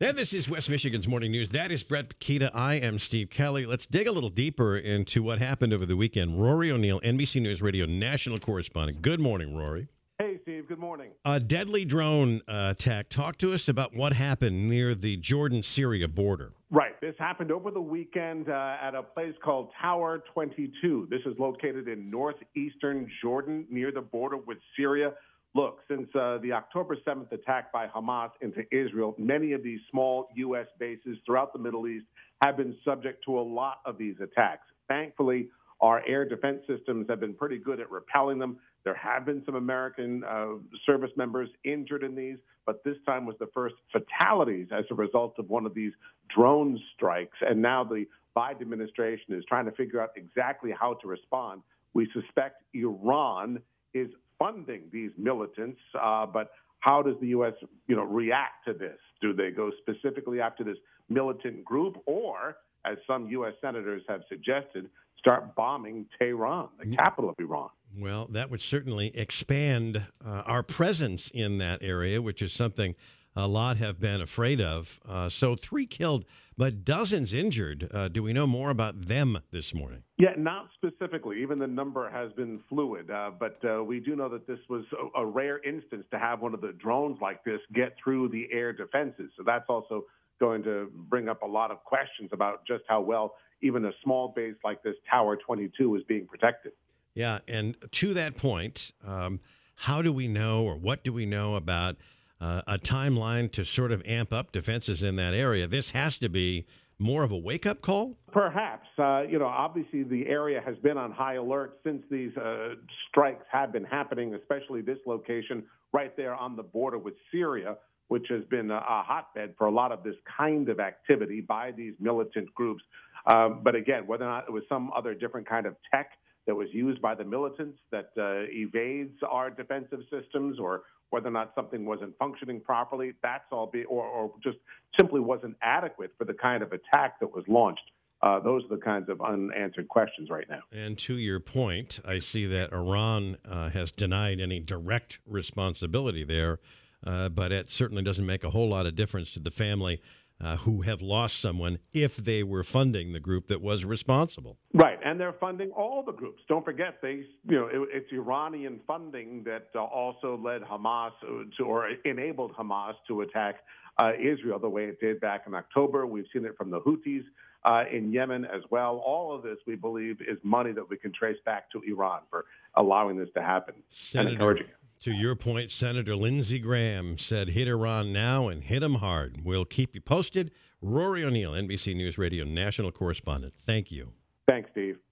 And this is West Michigan's Morning News. That is Brett Pekita. I am Steve Kelly. Let's dig a little deeper into what happened over the weekend. Rory O'Neill, NBC News Radio national correspondent. Good morning, Rory. Hey, Steve. Good morning. A deadly drone uh, attack. Talk to us about what happened near the Jordan Syria border. Right. This happened over the weekend uh, at a place called Tower 22. This is located in northeastern Jordan near the border with Syria. Look, since uh, the October 7th attack by Hamas into Israel, many of these small U.S. bases throughout the Middle East have been subject to a lot of these attacks. Thankfully, our air defense systems have been pretty good at repelling them. There have been some American uh, service members injured in these, but this time was the first fatalities as a result of one of these drone strikes. And now the Biden administration is trying to figure out exactly how to respond. We suspect Iran is funding these militants, uh, but how does the U.S. you know react to this? Do they go specifically after this militant group, or as some U.S. senators have suggested, start bombing Tehran, the capital of Iran? Well, that would certainly expand uh, our presence in that area, which is something a lot have been afraid of. Uh, so, three killed, but dozens injured. Uh, do we know more about them this morning? Yeah, not specifically. Even the number has been fluid. Uh, but uh, we do know that this was a, a, rare instance to have one of the drones like this get through the air defenses. So, that's also going to bring up a lot of questions about just how well even a small base like this Tower 22 is being protected. Yeah, and to that point, um, how do we know or what do we know about? Uh, a timeline to sort of amp up defenses in that area. This has to be more of a wake up call? Perhaps. Uh, you know, obviously the area has been on high alert since these uh, strikes have been happening, especially this location right there on the border with Syria, which has been a, a hotbed for a lot of this kind of activity by these militant groups. Um, but again, whether or not it was some other different kind of tech that was used by the militants that uh, evades our defensive systems or whether or not something wasn't functioning properly, that's all be, or, or just simply wasn't adequate for the kind of attack that was launched. Uh, those are the kinds of unanswered questions right now. And to your point, I see that Iran uh, has denied any direct responsibility there, uh, but it certainly doesn't make a whole lot of difference to the family uh, who have lost someone if they were funding the group that was responsible. Right, and they're funding all the groups. Don't forget, they you know it, it's Iranian funding that uh, also led Hamas to or enabled Hamas to attack uh, Israel the way it did back in October. We've seen it from the Houthis. Uh, in Yemen as well. All of this, we believe, is money that we can trace back to Iran for allowing this to happen Senator, and encouraging it. To your point, Senator Lindsey Graham said, hit Iran now and hit them hard. We'll keep you posted. Rory O'Neill, NBC News Radio national correspondent. Thank you. Thanks, Steve.